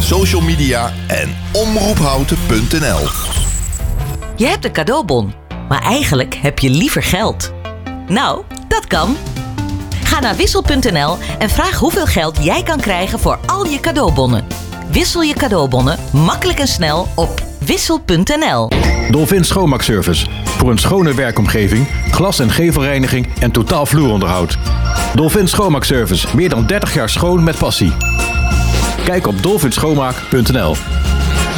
Via social media en omroephouten.nl. Je hebt een cadeaubon, maar eigenlijk heb je liever geld. Nou, dat kan. Ga naar wissel.nl en vraag hoeveel geld jij kan krijgen voor al je cadeaubonnen. Wissel je cadeaubonnen makkelijk en snel op wissel.nl. Dolphin Schoonmaakservice. Voor een schone werkomgeving, glas- en gevelreiniging en totaal vloeronderhoud. Dolphin Schoonmaakservice. Meer dan 30 jaar schoon met passie. Kijk op dolphinschoonmaak.nl.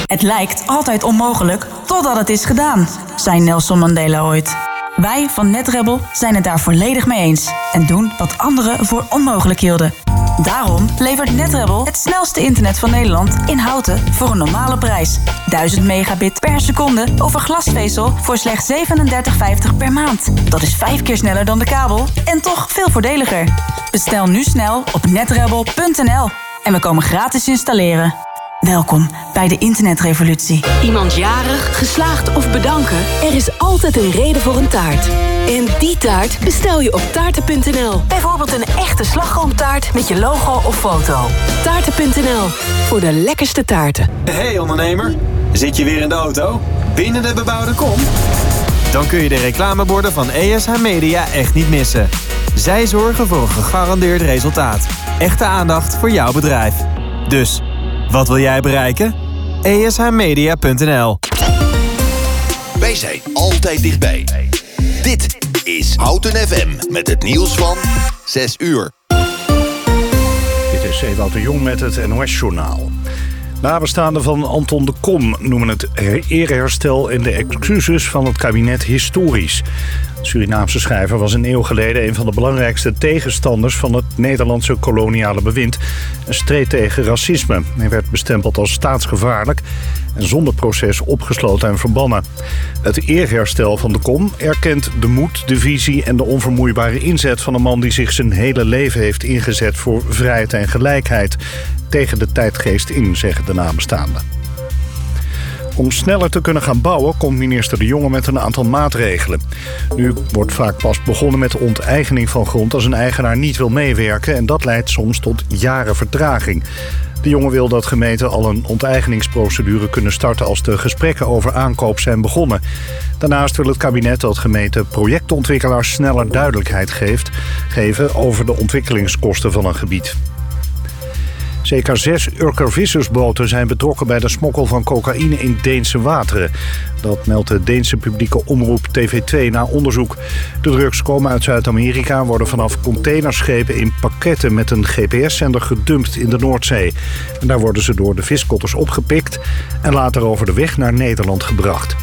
Het lijkt altijd onmogelijk totdat het is gedaan, zei Nelson Mandela ooit. Wij van NetRebel zijn het daar volledig mee eens en doen wat anderen voor onmogelijk hielden. Daarom levert NetRebel het snelste internet van Nederland in houten voor een normale prijs. 1000 megabit per seconde over glasvezel voor slechts 37,50 per maand. Dat is vijf keer sneller dan de kabel en toch veel voordeliger. Bestel nu snel op netrebel.nl en we komen gratis installeren. Welkom bij de internetrevolutie. Iemand jarig, geslaagd of bedanken? Er is altijd een reden voor een taart. En die taart bestel je op taarten.nl. Bijvoorbeeld een echte slagroomtaart met je logo of foto. Taarten.nl, voor de lekkerste taarten. Hey ondernemer, zit je weer in de auto? Binnen de bebouwde kom? Dan kun je de reclameborden van ESH Media echt niet missen. Zij zorgen voor een gegarandeerd resultaat. Echte aandacht voor jouw bedrijf. Dus, wat wil jij bereiken? ESHmedia.nl Wij zijn altijd dichtbij. Dit is Houten FM met het nieuws van 6 uur. Dit is Ewout de Jong met het NOS-journaal. Nabestaanden van Anton de Kom noemen het eerherstel en de excuses van het kabinet historisch. Surinaamse schrijver was een eeuw geleden een van de belangrijkste tegenstanders van het Nederlandse koloniale bewind en streed tegen racisme. Hij werd bestempeld als staatsgevaarlijk en zonder proces opgesloten en verbannen. Het eerherstel van de Kom erkent de moed, de visie en de onvermoeibare inzet van een man die zich zijn hele leven heeft ingezet voor vrijheid en gelijkheid. Tegen de tijdgeest in, zeggen de nabestaanden. Om sneller te kunnen gaan bouwen komt minister De Jonge met een aantal maatregelen. Nu wordt vaak pas begonnen met de onteigening van grond als een eigenaar niet wil meewerken... en dat leidt soms tot jaren vertraging. De Jonge wil dat gemeenten al een onteigeningsprocedure kunnen starten... als de gesprekken over aankoop zijn begonnen. Daarnaast wil het kabinet dat gemeenten projectontwikkelaars sneller duidelijkheid geeft, geven over de ontwikkelingskosten van een gebied. Zeker zes Urker-vissersboten zijn betrokken bij de smokkel van cocaïne in Deense wateren. Dat meldt de Deense publieke omroep TV2 na onderzoek. De drugs komen uit Zuid-Amerika, worden vanaf containerschepen in pakketten met een GPS-zender gedumpt in de Noordzee. En daar worden ze door de viskotters opgepikt en later over de weg naar Nederland gebracht.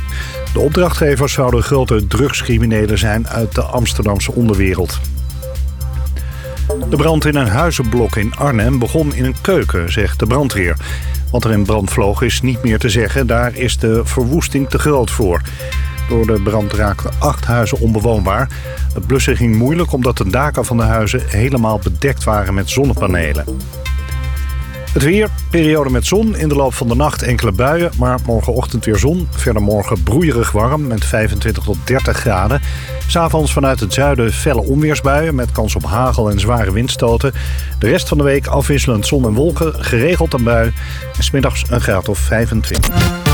De opdrachtgevers zouden grote drugscriminelen zijn uit de Amsterdamse onderwereld. De brand in een huizenblok in Arnhem begon in een keuken, zegt de brandweer. Wat er in brand vloog is niet meer te zeggen, daar is de verwoesting te groot voor. Door de brand raakten acht huizen onbewoonbaar. Het blussen ging moeilijk omdat de daken van de huizen helemaal bedekt waren met zonnepanelen. Het weer, periode met zon, in de loop van de nacht enkele buien, maar morgenochtend weer zon. Verder morgen broeierig warm met 25 tot 30 graden. S'avonds vanuit het zuiden felle onweersbuien met kans op hagel en zware windstoten. De rest van de week afwisselend zon en wolken, geregeld een bui. En smiddags een graad of 25.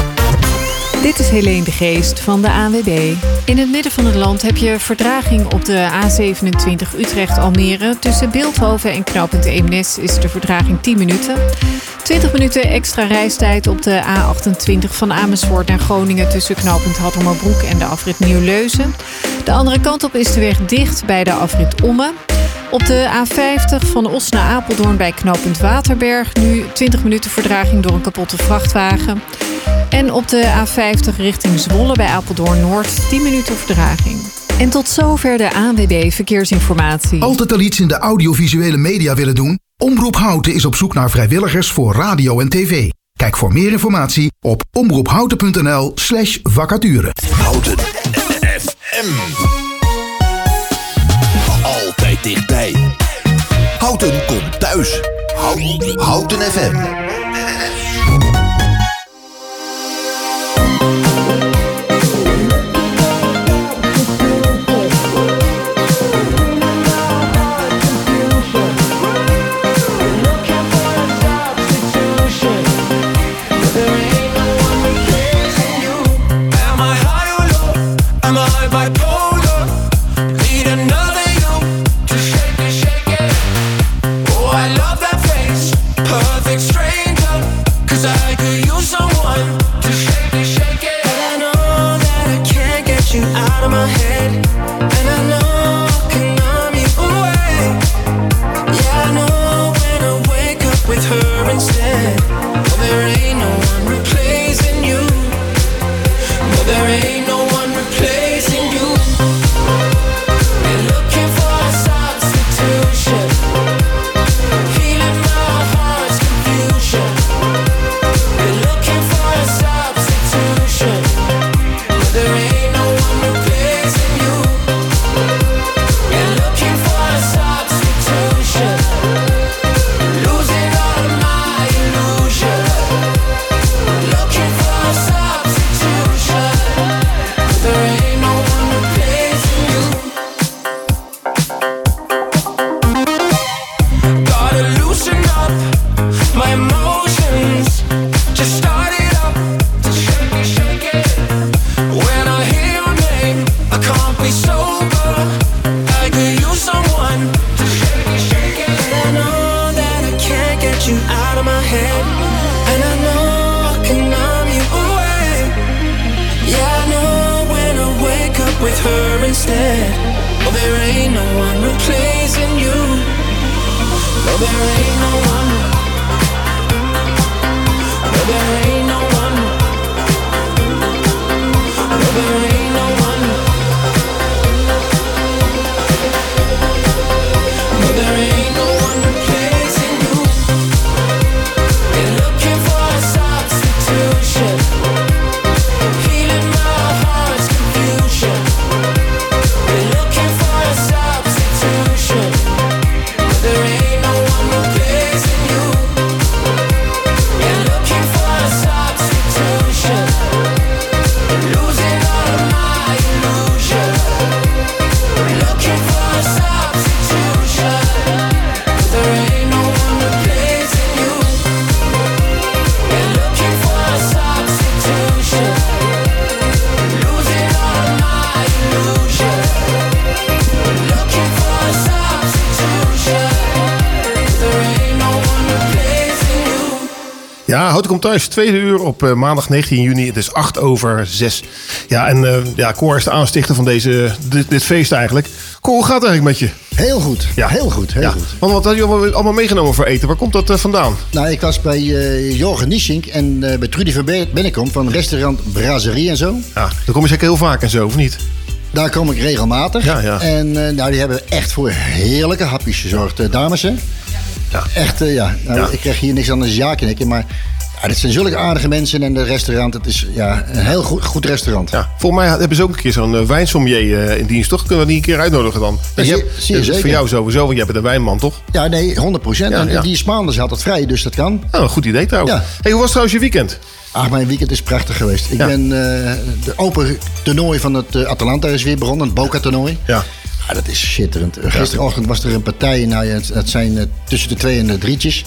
Dit is Helene de Geest van de ANWB. In het midden van het land heb je verdraging op de A27 Utrecht-Almere. Tussen Beeldhoven en knooppunt Eemnes is de verdraging 10 minuten. 20 minuten extra reistijd op de A28 van Amersfoort naar Groningen... tussen knooppunt Hattermerbroek en de afrit Nieuw-Leuzen. De andere kant op is de weg dicht bij de afrit Omme. Op de A50 van Os naar Apeldoorn bij knooppunt Waterberg... nu 20 minuten verdraging door een kapotte vrachtwagen... En op de A50 richting Zwolle bij Apeldoorn Noord 10 minuten verdraging. En tot zover de ANWB Verkeersinformatie. Altijd al iets in de audiovisuele media willen doen? Omroep Houten is op zoek naar vrijwilligers voor radio en tv. Kijk voor meer informatie op omroephouten.nl slash vacature. Houten FM. Altijd dichtbij. Houten komt thuis. Houten, Houten FM. Thuis. Tweede uur op eh, maandag 19 juni. Het is 8 over 6. Ja, en eh ja, Cor is de aanstichter van deze, dit, dit feest eigenlijk. Cor, hoe gaat het eigenlijk met je? Heel goed. Ja. Heel goed. Heel Ja, goed. want wat had je allemaal, meegenomen voor eten? Waar komt dat eh, vandaan? Nou, ik was bij Jorgen Nischink en bij Trudy van Be- Bennekom van restaurant Brasserie en zo. Ja, daar kom je zeker heel vaak en zo, of niet? Daar kom ik regelmatig. Ja, ja. En nou, die hebben echt voor heerlijke hapjes gezorgd. dames, hè? Ja. Echt, ja. Nou, Ja. Ik krijg hier niks anders ja knikken, maar... Ja, dit zijn zulke aardige mensen en het restaurant. Het is ja, een heel goed, goed restaurant. Ja, volgens mij hebben ze ook een keer zo'n uh, wijnsommelier eh, in dienst, toch? Kunnen we die een keer uitnodigen dan? Ja, dat is zeker. Voor jou sowieso, want jij bent een wijnman, toch? Ja, nee, 100 procent. Ja, en ja. die is maandag altijd vrij, dus dat kan. Nou, een goed idee trouwens. Ja. Hey, hoe was trouwens je weekend? Ach, mijn weekend is prachtig geweest. Ik Ja. ben eh, de open toernooi van het Atalanta is weer begonnen, het Boca toernooi. Ja. Ja, dat is schitterend. Gisterochtend was er een partij, nou ja, het, het zijn tussen de twee en de drietjes.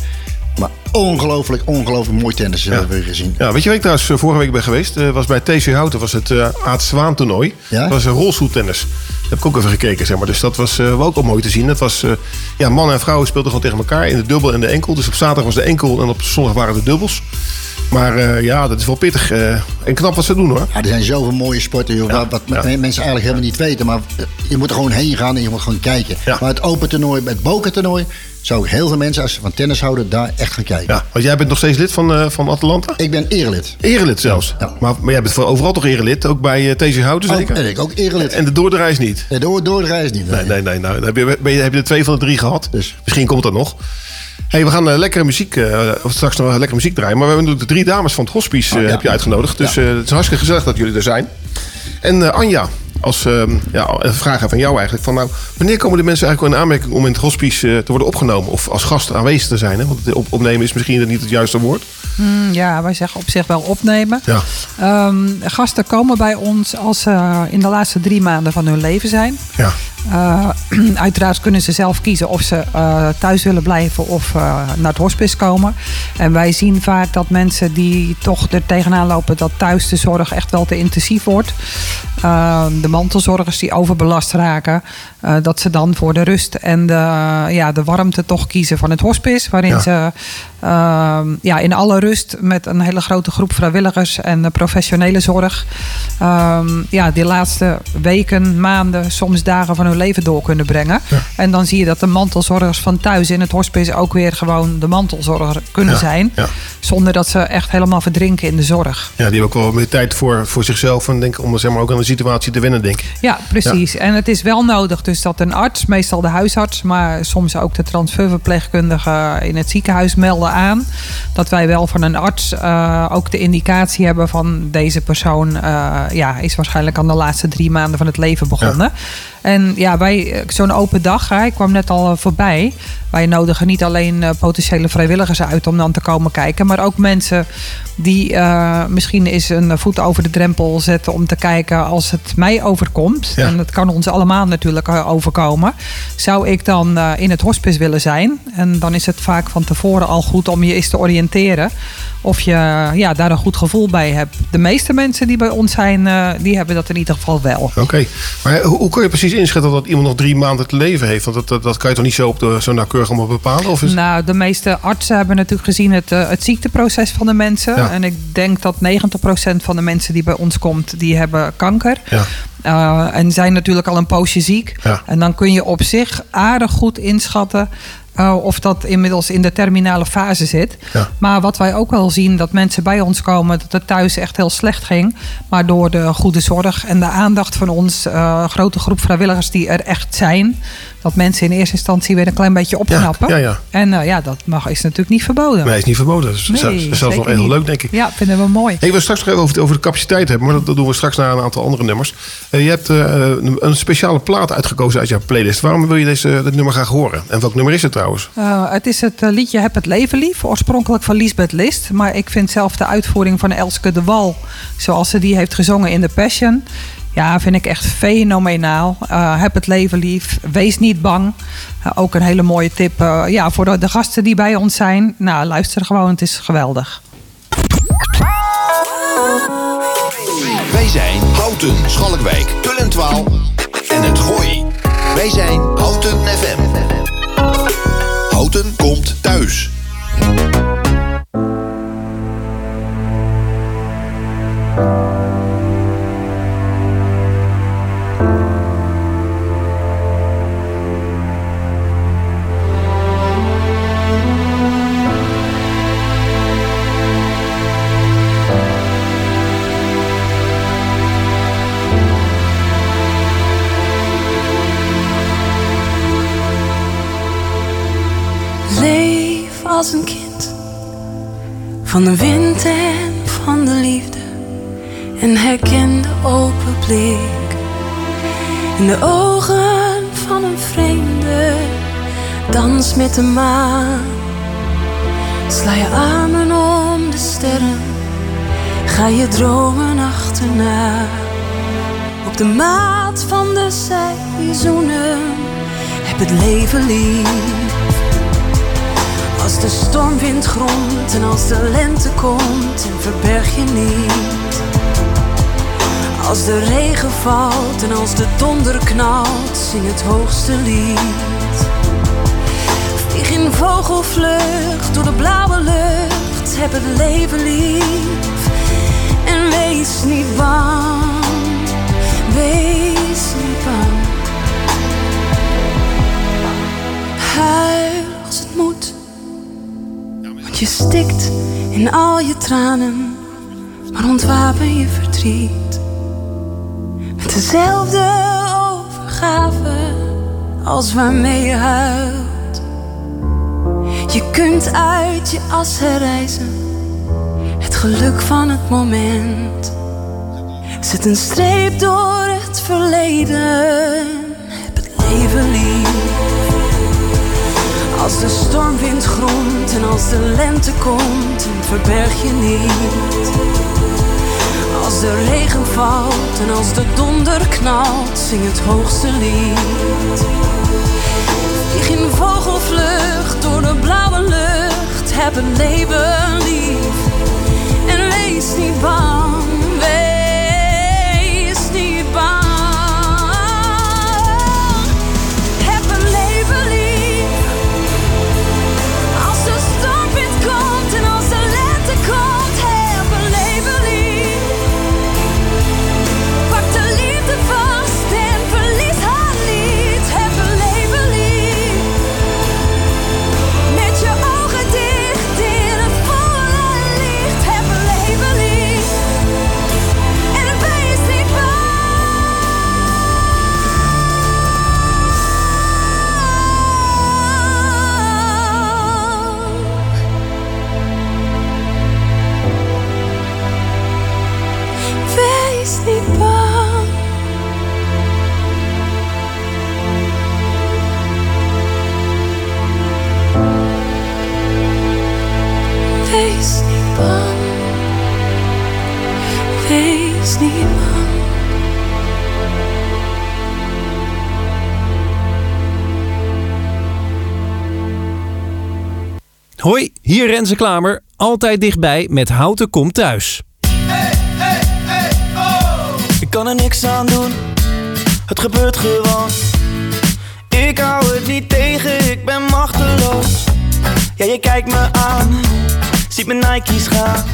Ongelooflijk, ongelooflijk mooi tennis hebben we gezien. Ja, weet je waar ik trouwens eh, vorige week ben geweest? Eh, was bij TC Houten, was het eh Aad Zwaan toernooi. Ja? Dat was een rolstoeltennis. Daar heb ik ook even gekeken, zeg maar. Dus dat was wel ook al mooi te zien. Dat was, ja, mannen en vrouwen speelden gewoon tegen elkaar in de dubbel en de enkel. Dus op zaterdag was de enkel en op zondag waren de dubbels. Maar ja, dat is wel pittig. en knap wat ze doen hoor. Ja, er zijn zoveel mooie sporten, joh, wat, wat ja. mensen eigenlijk helemaal niet weten. Maar je moet er gewoon heen gaan en je moet gewoon kijken. Maar het open toernooi, het Boca toernooi, zou ik heel veel mensen als ze van tennis houden, daar echt gaan kijken. Ja, want jij bent nog steeds lid van, eh, van Atalanta? Ik ben erelid. Erelid zelfs. Ja. Maar, maar jij bent voor overal toch erelid? Ook bij eh, TC Houten Ook, zeker? ben ik ook erelid. En de door de reis niet? Nee, door, door de reis niet. Nee, nee, nee. Nou, heb, je, ben je, heb je er twee van de drie gehad. Dus. Misschien komt dat nog. Hey, we gaan eh, lekkere muziek, of straks nog lekkere muziek draaien. Maar we hebben natuurlijk de drie dames van het hospice Oh, ja. heb je uitgenodigd. Dus het is hartstikke gezellig dat jullie er zijn. En Anja, als ehm, ja, een vraag van jou eigenlijk. Van, nou, wanneer komen de mensen eigenlijk wel in aanmerking om in het hospice eh, te worden opgenomen? Of als gast aanwezig te zijn? Hè? Want op, opnemen is misschien niet het juiste woord. Hmm, ja, wij zeggen op zich wel opnemen. Ja. Ehm, gasten komen bij ons als ze in de laatste drie maanden van hun leven zijn. Ja. Eh, uiteraard kunnen ze zelf kiezen of ze eh, thuis willen blijven of eh, naar het hospice komen. En wij zien vaak dat mensen die toch er tegenaan lopen dat thuis de zorg echt wel te intensief wordt. De mantelzorgers die overbelast raken. dat ze dan voor de rust en de, ja, de warmte toch kiezen van het hospice. Waarin Ja. ze eh, ja, in alle rust met een hele grote groep vrijwilligers en professionele zorg. ehm, ja, die laatste weken, maanden, soms dagen van hun leven door kunnen brengen. En dan zie je dat de mantelzorgers van thuis in het hospice ook weer gewoon de mantelzorger kunnen Ja, zijn. ja. Zonder dat ze echt helemaal verdrinken in de zorg. Ja, die hebben ook wel meer tijd voor, voor zichzelf. En denk, om zeg maar, ook aan de situatie te wennen, denk ik. Ja, precies. En het is wel nodig dus dat een arts, meestal de huisarts, maar soms ook de transferverpleegkundige in het ziekenhuis melden aan. Dat wij wel van een arts eh, ook de indicatie hebben van deze persoon eh, ja, is waarschijnlijk aan de laatste drie maanden van het leven begonnen. En ja, wij, zo'n open dag, hè, ik kwam net al eh, voorbij. Wij nodigen niet alleen eh, potentiële vrijwilligers uit om dan te komen kijken, maar ook mensen die eh, misschien eens een voet over de drempel zetten om te kijken als het mij overkomt. Ja. En dat kan ons allemaal natuurlijk eh, overkomen. Zou ik dan eh, in het hospice willen zijn? En dan is het vaak van tevoren al goed om je eens te oriënteren. Of je ja, daar een goed gevoel bij hebt. De meeste mensen die bij ons zijn, eh, die hebben dat in ieder geval wel. Oké. Maar hoe, hoe kun je precies inschatten dat iemand nog drie maanden te leven heeft? Want dat, dat, dat kan je toch niet zo, op de, zo nauwkeurig allemaal bepalen? Of is... Nou, de meeste artsen hebben natuurlijk gezien het, eh, het ziekteproces van de mensen. Ja. En ik denk dat 90% van de mensen die bij ons komt, die hebben kanker. Ja. Eh, en zijn natuurlijk al een poosje ziek. Ja. En dan kun je op zich aardig goed inschatten eh, of dat inmiddels in de terminale fase zit. Ja. Maar wat wij ook wel zien, dat mensen bij ons komen dat het thuis echt heel slecht ging. Maar door de goede zorg en de aandacht van ons, een grote groep vrijwilligers die er echt zijn, dat mensen in eerste instantie weer een klein beetje opknappen. ja, ja. En eh, ja, dat mag, is natuurlijk niet verboden. Nee, is niet verboden. Dat is Nee, zelfs, zelfs nog heel leuk, denk ik. Ja, vinden we mooi. Hey, we straks nog even over, de- over de capaciteit hebben, maar dat, dat doen we straks na een aantal andere nummers. Eh, je hebt eh, een, speciale plaat uitgekozen uit jouw playlist. Waarom wil je deze, dit nummer graag horen? En welk nummer is het trouwens? Het is het liedje Heb het leven lief, oorspronkelijk van Lisbeth List. Maar ik vind zelf de uitvoering van Elske de Wal, zoals ze die heeft gezongen in The Passion... Ja, vind ik echt fenomenaal. Eh, heb het leven lief, wees niet bang. Eh, ook een hele mooie tip eh, ja, voor de, gasten die bij ons zijn. Nou, luister gewoon, het is geweldig. Wij zijn Houten, Schalkwijk, Tullentwaal en het Gooi. Wij zijn Houten FM. Houten komt thuis. Van de wind en van de liefde. En herken de open blik in de ogen van een vreemde. Dans met de maan, sla je armen om de sterren. Ga je dromen achterna. Op de maat van de seizoenen heb het leven lief. Als de stormwind gromt en als de lente komt verberg je niet. Als de regen valt en als de donder knalt, zing het hoogste lied. Vlieg in vogelvlucht door de blauwe lucht, heb het leven lief. En wees niet bang, wees niet bang. Huil je stikt in al je tranen, maar ontwapen je verdriet. Met dezelfde overgave als waarmee je huilt. Je kunt uit je as herreizen, het geluk van het moment. Zet een streep door het verleden, heb het leven lief. Als de stormwind gromt en als de lente komt, verberg je niet. Als de regen valt en als de donder knalt, zing het hoogste lied. Vlieg in vogelvlucht door de blauwe lucht, heb het leven lief. En wees niet bang, hier Renze Klamer. Altijd dichtbij met Houten komt thuis. Ik kan er niks aan doen Het gebeurt gewoon. Ik hou het niet tegen, ik ben machteloos. Ja, je kijkt me aan, ziet mijn Nike's gaan.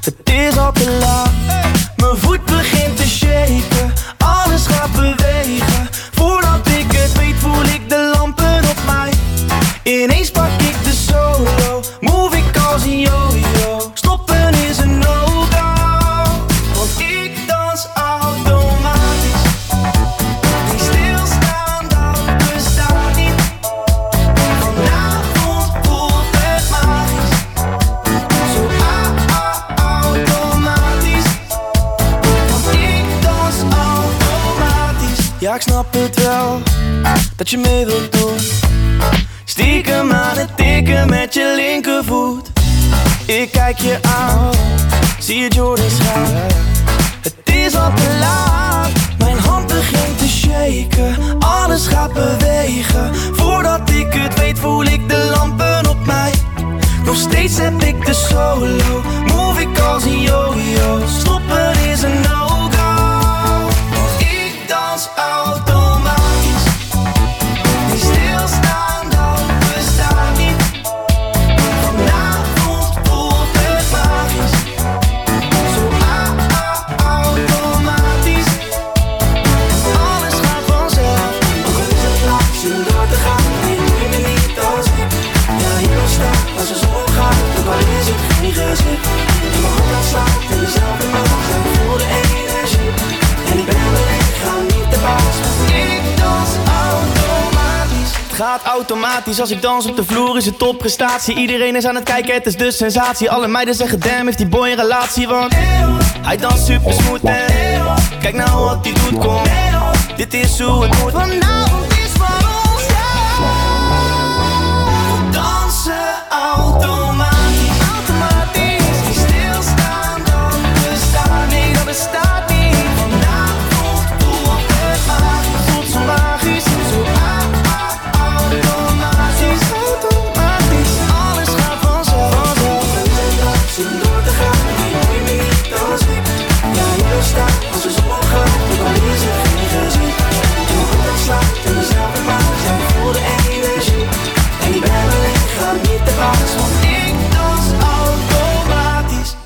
Het is al te laat, mijn voet begint te shaken. Alles gaat bewegen. Voordat ik het weet, voel ik de lampen op mij. Ineens pak ik Stoppen is een no-go, want ik dans automatisch. Die stilstaan, dat bestaat niet. Vanavond voelt het magisch. Zo ah, ah, automatisch. Want ik dans automatisch. Ja, ik snap het wel, dat je mee wilt doen. Stiekem aan het tikken met je linkervoet. Ik kijk je aan, zie je Jordan gaan. Het is al te laat, mijn hand begint te shaken. Alles gaat bewegen. Voordat ik het weet, voel ik de lampen op mij. Nog steeds heb ik de solo, move ik als een yo-yo. Stoppen is een als ik dans op de vloer is het topprestatie. Iedereen is aan het kijken, het is de sensatie. Alle meiden zeggen damn, heeft die boy een relatie? Want hij danst super smooth en Kijk nou wat hij doet, kom. Dit is hoe het moet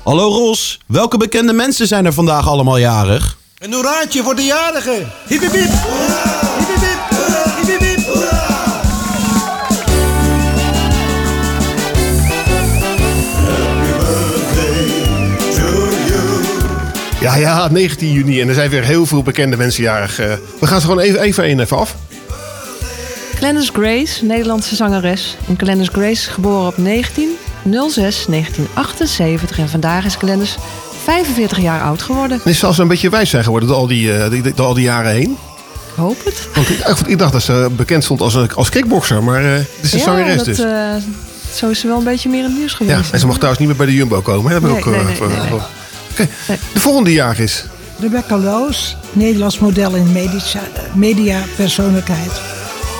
Hallo Ros, welke bekende mensen zijn er vandaag allemaal jarig? Een hoeraatje voor de hip. Ja, ja, 19 juni. En er zijn weer heel veel bekende mensen jarig. Eh, we gaan ze gewoon even, even één even af. Glennis Grace, Nederlandse zangeres. En Glennis Grace geboren op 19 06 1978 en vandaag is Glennis 45 jaar oud geworden. En is zelfs een beetje wijs zijn geworden door al die, eh, die- door al die jaren heen. Ik hoop het. Want ik, ik dacht dat ze bekend stond als, een, als kickboxer. Maar eh, het is een ja, zangeres dat, dus. eh, zo is ze wel een beetje meer in het nieuws geweest. Ja, en ze mag trouwens niet meer bij de Jumbo komen. Hè? Dat heb ik Nee, ook, nee, eh, nee, nee, De volgende jaar is. Rebecca Loos, Nederlands model en medica- mediapersoonlijkheid.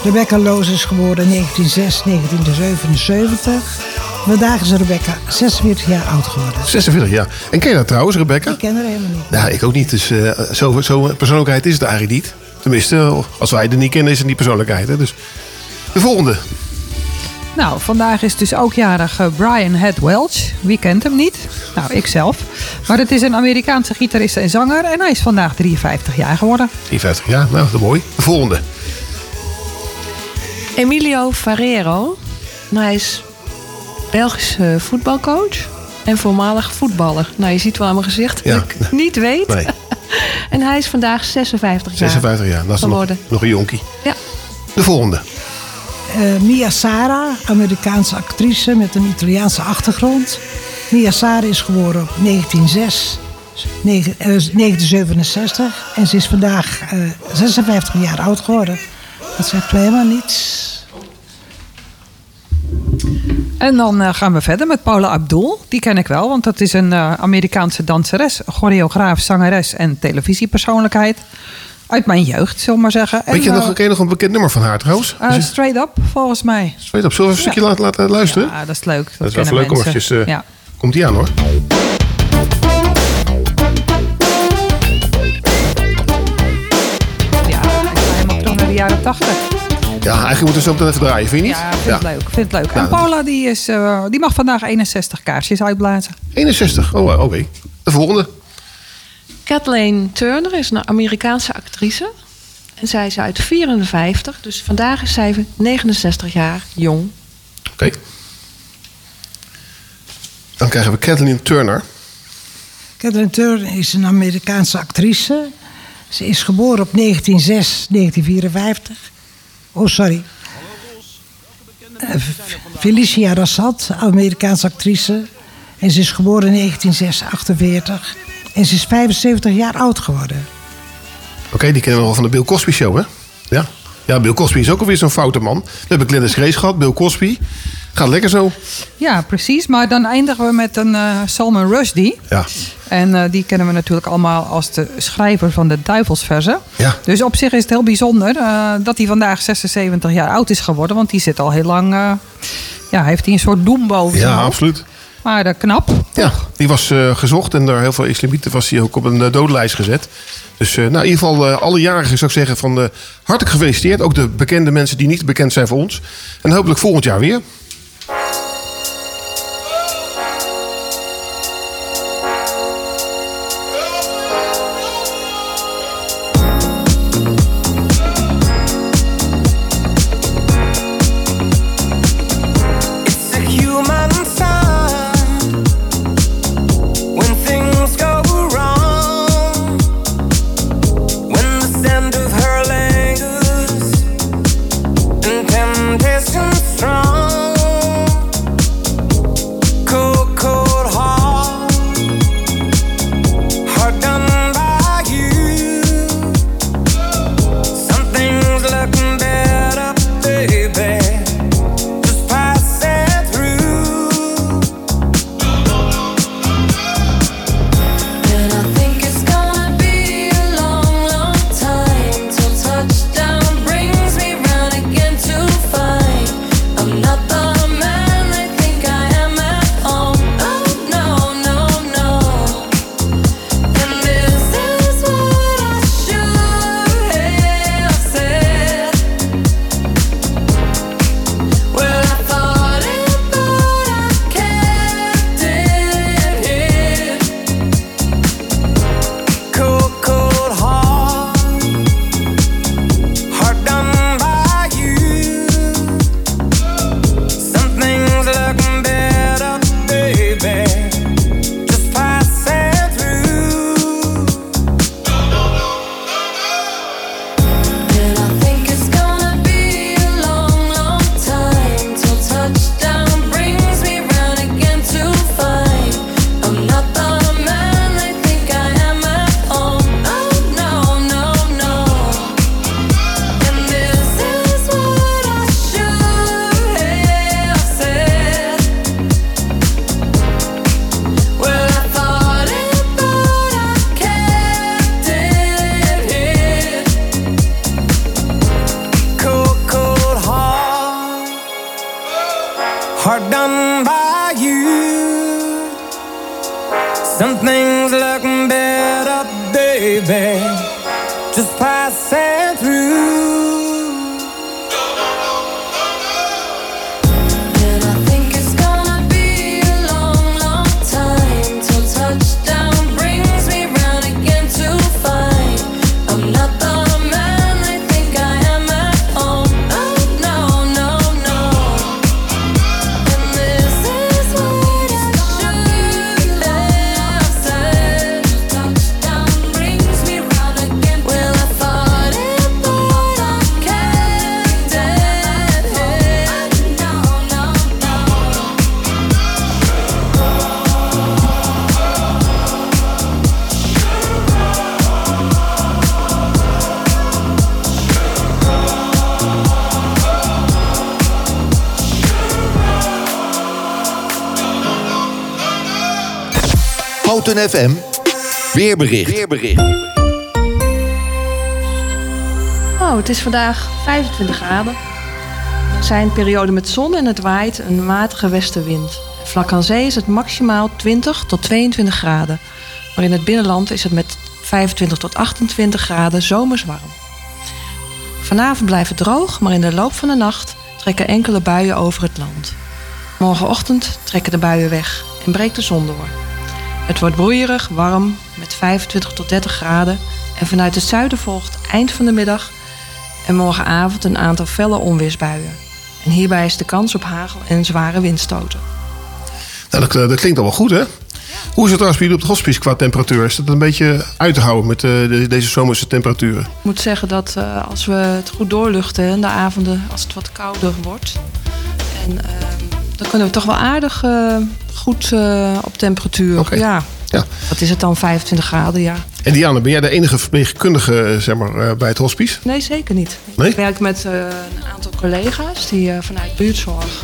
Rebecca Loos is geboren 1906-1977. Vandaag is Rebecca 46 jaar oud geworden. 46 jaar. En ken je dat trouwens, Rebecca? Ik ken haar helemaal niet. Nou, ik ook niet. Dus eh, zo, zo persoonlijkheid is het eigenlijk niet. Tenminste, als wij het niet kennen, is het niet persoonlijkheid. Hè? Dus de volgende. Nou, vandaag is dus ook jarig eh, Brian Head Welch. Wie kent hem niet? Nou, ik zelf. Maar het is een Amerikaanse gitarist en zanger. En hij is vandaag 53 jaar geworden. 53 jaar, nou, dat is mooi. De volgende. Emilio Ferrero. Nou, hij is Belgische voetbalcoach en voormalig voetballer. Nou, je ziet wel aan mijn gezicht Ja. dat ik niet weet. Nee. en hij is vandaag 56 jaar 56 jaar. Dat is nog, nog een jonkie. Ja. De volgende. Eh, Mia Sara, Amerikaanse actrice met een Italiaanse achtergrond. Mia Sara is geboren op 1906, negen- eh, 1967 en ze is vandaag eh, 56 jaar oud geworden. Dat zegt helemaal niets. En dan eh, gaan we verder met Paula Abdul. Die ken ik wel, want dat is een eh, Amerikaanse danseres, choreograaf, zangeres en televisiepersoonlijkheid. Uit mijn jeugd, zullen we maar zeggen. Weet je, nog, eh, ken je nog een bekend nummer van haar trouwens? eh, straight up, volgens mij. Weet op, zullen we een stukje laten, laten luisteren? Ja, dat is leuk. Dat, Dat is wel leuk om eventjes... eh, ja. Komt die aan hoor. ja, 80. Ja, eigenlijk moeten we zo meteen even draaien, vind je niet? Ja, vind het leuk. Vind het leuk. En Ja. Paula die is, eh, die mag vandaag 61 kaarsjes uitblazen. 61, oh, eh, oké. De volgende. Kathleen Turner is een Amerikaanse actrice. En zij is uit 54, dus vandaag is zij 69 jaar jong. Oké. Dan krijgen we Kathleen Turner. Catherine Turner is een Amerikaanse actrice. Ze is geboren op 1906-1954. Oh, sorry. Eh, Felicia Rassat, Amerikaanse actrice. En ze is geboren in 1946. En ze is 75 jaar oud geworden. Oké, die kennen we wel van de Bill Cosby Show, hè? Ja. Ja, Bill Cosby is ook alweer zo'n foute man. We hebben Glennis Grace gehad, Bill Cosby. Gaat lekker zo. Ja, precies. Maar dan eindigen we met een eh, Salman Rushdie. Ja. En eh, die kennen we natuurlijk allemaal als de schrijver van de Duivelsverzen. Ja. Dus op zich is het heel bijzonder eh, dat hij vandaag 76 jaar oud is geworden. Want die zit al heel lang... ja, heeft hij een soort doem boven zijn Ja, absoluut. Maar eh, knap. Ja, die was gezocht en door heel veel islamieten was hij ook op een eh, dodenlijst gezet. Dus nou, in ieder geval alle jarigen zou ik zeggen van hartelijk gefeliciteerd. Ook de bekende mensen die niet bekend zijn voor ons. En hopelijk volgend jaar weer. Houten FM. Weerbericht. Weerbericht. Oh, het is vandaag 25 graden. Er zijn perioden met zon en het waait een matige westenwind. Vlak aan zee is het maximaal 20 tot 22 graden. Maar in het binnenland is het met 25 tot 28 graden zomers warm. Vanavond blijft het droog, maar in de loop van de nacht trekken enkele buien over het land. Morgenochtend trekken de buien weg en breekt de zon door. Het wordt broeierig, warm, met 25 tot 30 graden. En vanuit het zuiden volgt eind van de middag en morgenavond een aantal felle onweersbuien. En hierbij is de kans op hagel en zware windstoten. Nou, dat, eh, dat klinkt allemaal goed, hè? Hoe is het trouwens bij jullie op het hospice qua temperatuur? Is dat een beetje uit te houden met eh, de- deze zomerse temperaturen? Ik moet zeggen dat eh, als we het goed doorluchten in de avonden, als het wat kouder wordt, en, ehm, dan kunnen we toch wel aardig goed eh, op temperatuur. Ja. Ja. Wat is het dan, 25 graden? Ja. En Diana, ben jij de enige verpleegkundige eh, zeg maar, eh, bij het hospice? Nee, zeker niet. Nee? Ik werk met een aantal collega's die vanuit buurtzorg.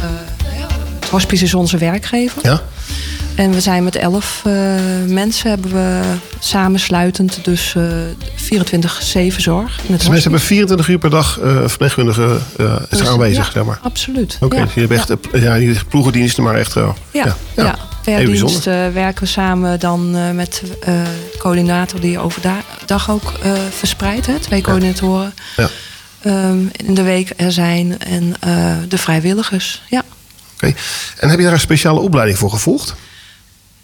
het hospice is onze werkgever. Ja. En we zijn met elf eh, mensen hebben we samensluitend dus eh 24-7 zorg. Dus mensen hebben 24 uur per dag een verpleegkundige eh, is er aanwezig, ja, zeg maar. Absoluut. Oké, ja. dus je hebt echt ja, niet ploegendiensten, maar echt... eh, Ja, ja. Dienst werken we samen dan met de coördinator die overdag ook verspreidt. Hè, twee coördinatoren. Ja. Ehm, in de week er zijn en de vrijwilligers. Ja. En heb je daar een speciale opleiding voor gevolgd?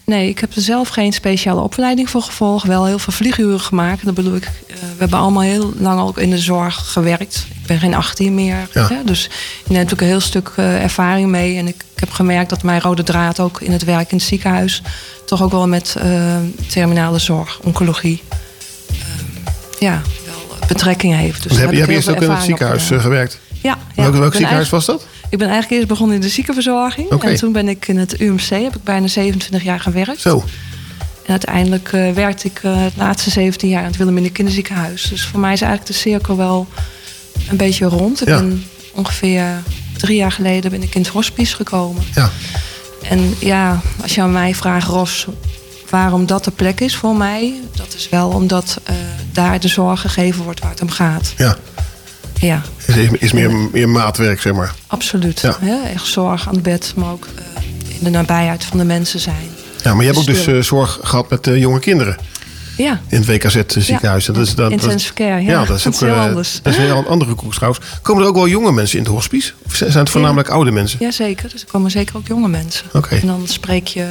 Nee, ik heb er zelf geen speciale opleiding voor gevolgd. Wel heel veel vlieguren gemaakt. Dat bedoel ik, eh, we hebben allemaal heel lang ook in de zorg gewerkt. Ik ben geen 18 meer. Ja. Hè, dus je neemt natuurlijk een heel stuk eh, ervaring mee. En ik, ik heb gemerkt dat mijn rode draad ook in het werk in het ziekenhuis... toch ook wel met eh, terminale zorg, oncologie... ja, wel betrekking heeft. Dus Dus daar heb, je heel eerst ook in het ziekenhuis gewerkt? Ja, ja. Welk, ziekenhuis was dat? Ik ben eigenlijk eerst begonnen in de ziekenverzorging. En toen ben ik in het UMC, heb ik bijna 27 jaar gewerkt. Zo. En uiteindelijk eh, werkte ik eh, het laatste 17 jaar in het Willeminder Kinderziekenhuis. Dus voor mij is eigenlijk de cirkel wel een beetje rond. Ik Ja. ben ongeveer drie jaar geleden ben ik in het hospice gekomen. Ja. En ja, als je aan mij vraagt, Ros, waarom dat de plek is voor mij... dat is wel omdat eh, daar de zorg gegeven wordt waar het om gaat. Ja. Ja, Is, is meer, meer maatwerk, zeg maar. absoluut. Ja. Echt zorg aan het bed, maar ook eh, in de nabijheid van de mensen zijn. Ja, maar je hebt ook dus Stil. eh, zorg gehad met eh, jonge kinderen. Ja. In het WKZ ziekenhuis. En Dat is, dat, Intensive care, ja. dat is ook is heel anders. Dat is een heel andere koek trouwens. Komen er ook wel jonge mensen in het hospice? Of zijn het voornamelijk oude mensen? Jazeker, dus er komen zeker ook jonge mensen. Oké. En dan spreek je...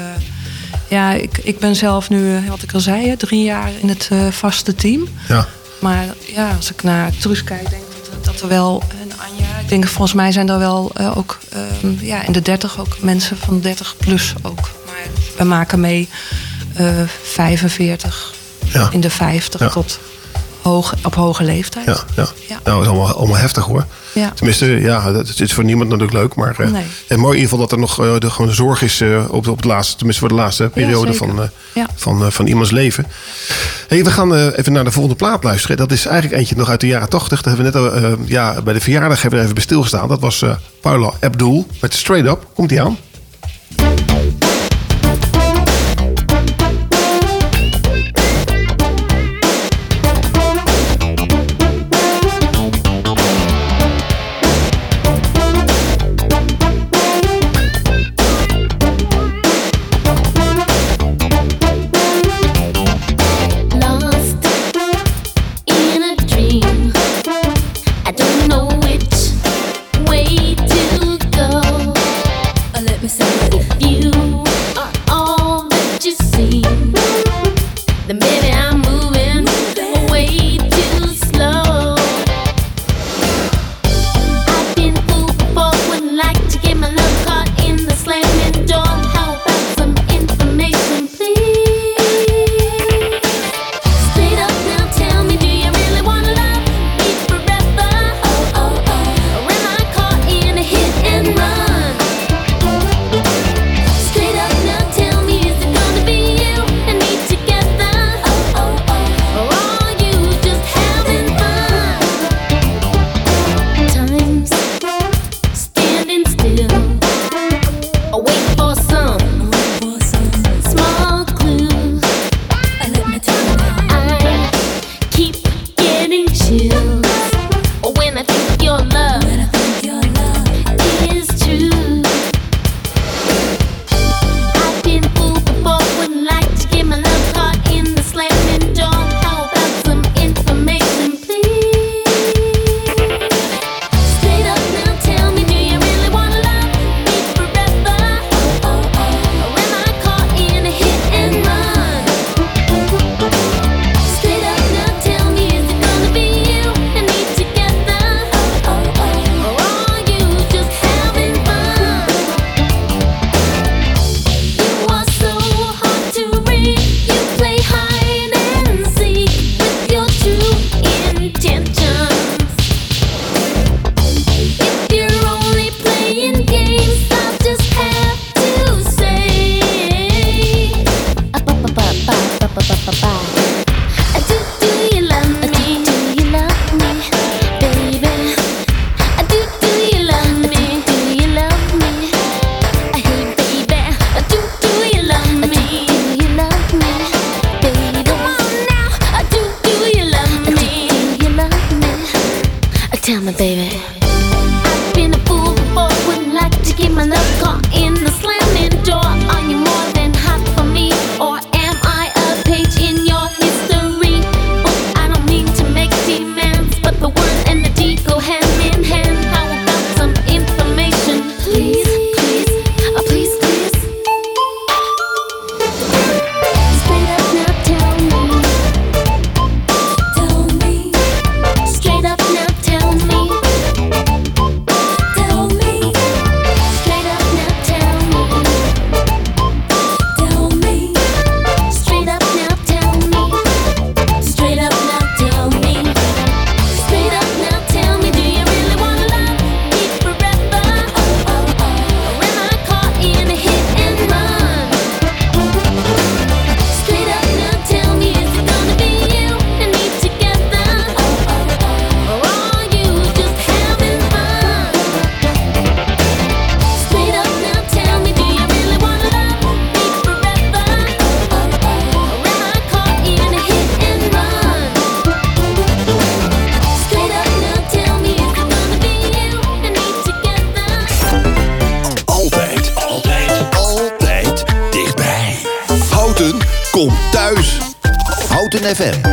Ja, ik, ik ben zelf nu, wat ik al zei, drie jaar in het vaste team. Ja. Maar ja, als ik naar Truus kijk, denk ik dat, er wel... En Anja, ik denk volgens mij zijn er wel eh, ook ehm, ja, in de 30 ook mensen van 30 plus ook. Maar we maken mee eh 45, Ja. in de 50 Ja. tot hoog, op hoge leeftijd. Ja, ja. Nou, dat is allemaal, allemaal heftig hoor. Ja. Tenminste, ja, dat is voor niemand natuurlijk leuk. Maar eh, Nee. en mooi in ieder geval dat er nog eh, de, gewoon zorg is eh, op, op het laatste, tenminste voor de laatste periode van, van, van iemands leven. Hey, we gaan even naar de volgende plaat luisteren. Dat is eigenlijk eentje nog uit de jaren 80. Daar hebben we net ja, bij de verjaardag hebben we even bij stilgestaan. Dat was Paula Abdul met Straight Up. Komt die aan? FM.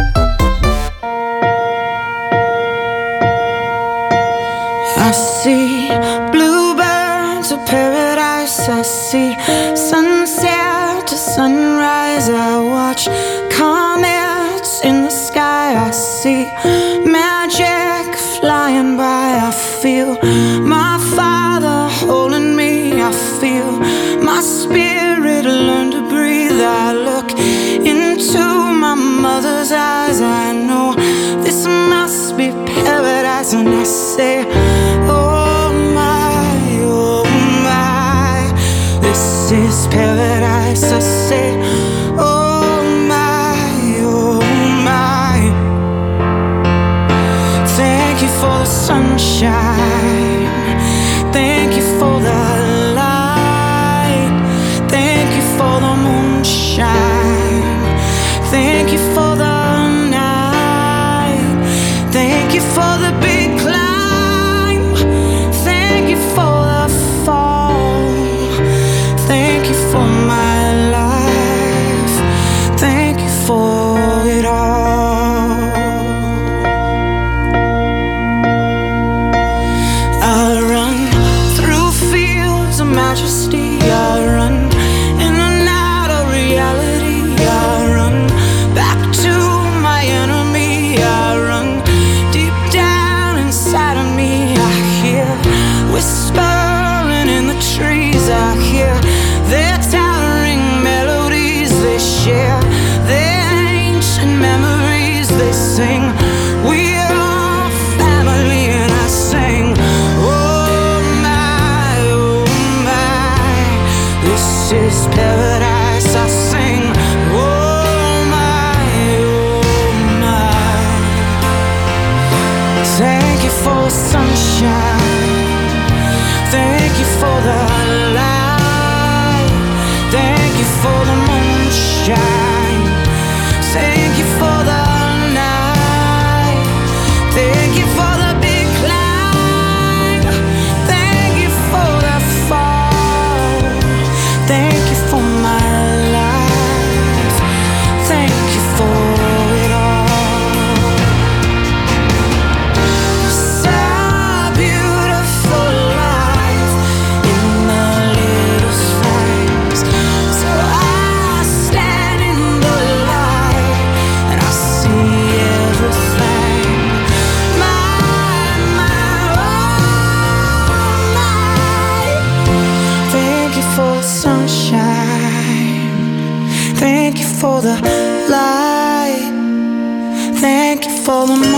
for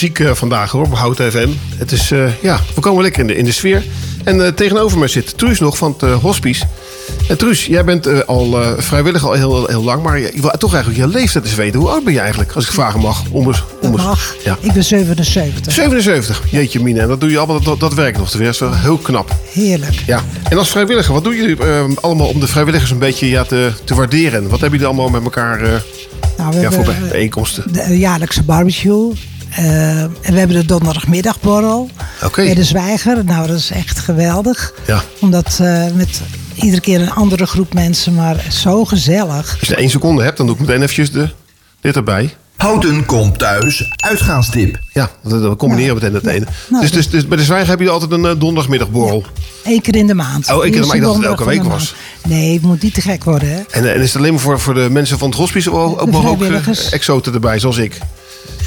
Ziek eh, vandaag hoor, op Hout FM. Het is, eh, ja, we komen lekker in de, in de sfeer. En eh, tegenover me zit Truus nog van het hospice. En Truus, jij bent al vrijwillig al heel, heel lang, maar je wil toch eigenlijk je leeftijd eens weten. Hoe oud ben je eigenlijk, als ik vragen mag? Om. Mag. Ja. Ik ben 77. 77, jeetje mine. En dat doe je allemaal, dat, dat werkt nog. Dat wel heel knap. Heerlijk. Ja. En als vrijwilliger, wat doen jullie ehm, allemaal om de vrijwilligers een beetje ja, te, te waarderen? Wat hebben jullie allemaal met elkaar... Nou, we ja, voor bijeenkomsten. De jaarlijkse barbecue. Eh, en we hebben de donderdagmiddagborrel bij de Zwijger. Nou, dat is echt geweldig. Ja. Omdat eh, met iedere keer een andere groep mensen, maar zo gezellig. Als je één seconde hebt, dan doe ik meteen eventjes de, dit erbij. Houten komt thuis, uitgaanstip. Ja, dat combineren we meteen het ene. Nou, dus, dus, dus, bij de zwijger heb je altijd een eh, donderdagmiddagborrel? Ja, Eén keer in de maand. Oh. Ik dacht dat het elke week was. Nee, het moet niet te gek worden. Hè? En, is het alleen maar voor, voor de mensen van het hospice ook, ook, ook exoten erbij, zoals ik?